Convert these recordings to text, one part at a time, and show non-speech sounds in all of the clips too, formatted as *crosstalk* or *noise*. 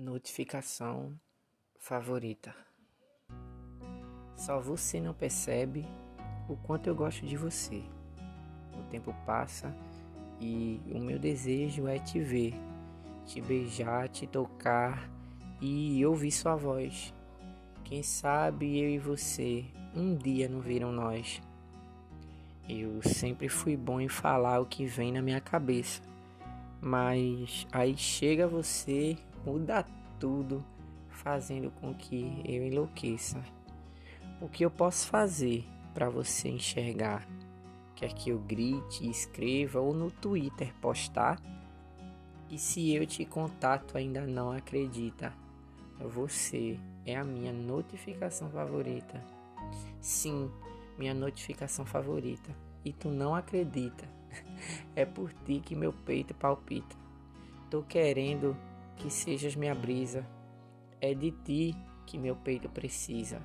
Notificação favorita. Só você não percebe o quanto eu gosto de você. O tempo passa e o meu desejo é te ver, te beijar, te tocar e ouvir sua voz. Quem sabe eu e você um dia não viram nós. Eu sempre fui bom em falar o que vem na minha cabeça mas aí chega você, muda tudo, fazendo com que eu enlouqueça. O que eu posso fazer para você enxergar? Quer que eu grite, escreva ou no Twitter postar? E se eu te contato ainda não acredita? Você é a minha notificação favorita. Sim, minha notificação favorita. E tu não acredita. *laughs* É por ti que meu peito palpita. Tô querendo que sejas minha brisa. É de ti que meu peito precisa.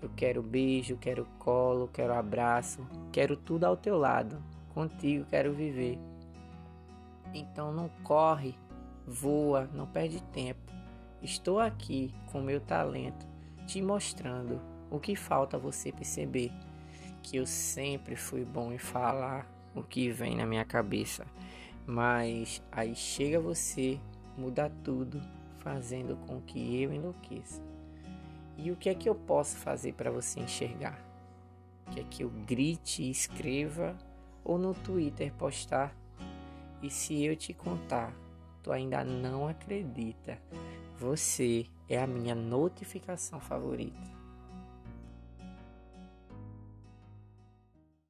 Eu quero beijo, quero colo, quero abraço, quero tudo ao teu lado. Contigo quero viver. Então não corre, voa, não perde tempo. Estou aqui com meu talento, te mostrando o que falta você perceber. Que eu sempre fui bom em falar, o que vem na minha cabeça. Mas aí chega você, muda tudo, fazendo com que eu enlouqueça. E o que é que eu posso fazer para você enxergar? Quer que eu grite, escreva ou no Twitter postar? E se eu te contar, tu ainda não acredita. Você é a minha notificação favorita.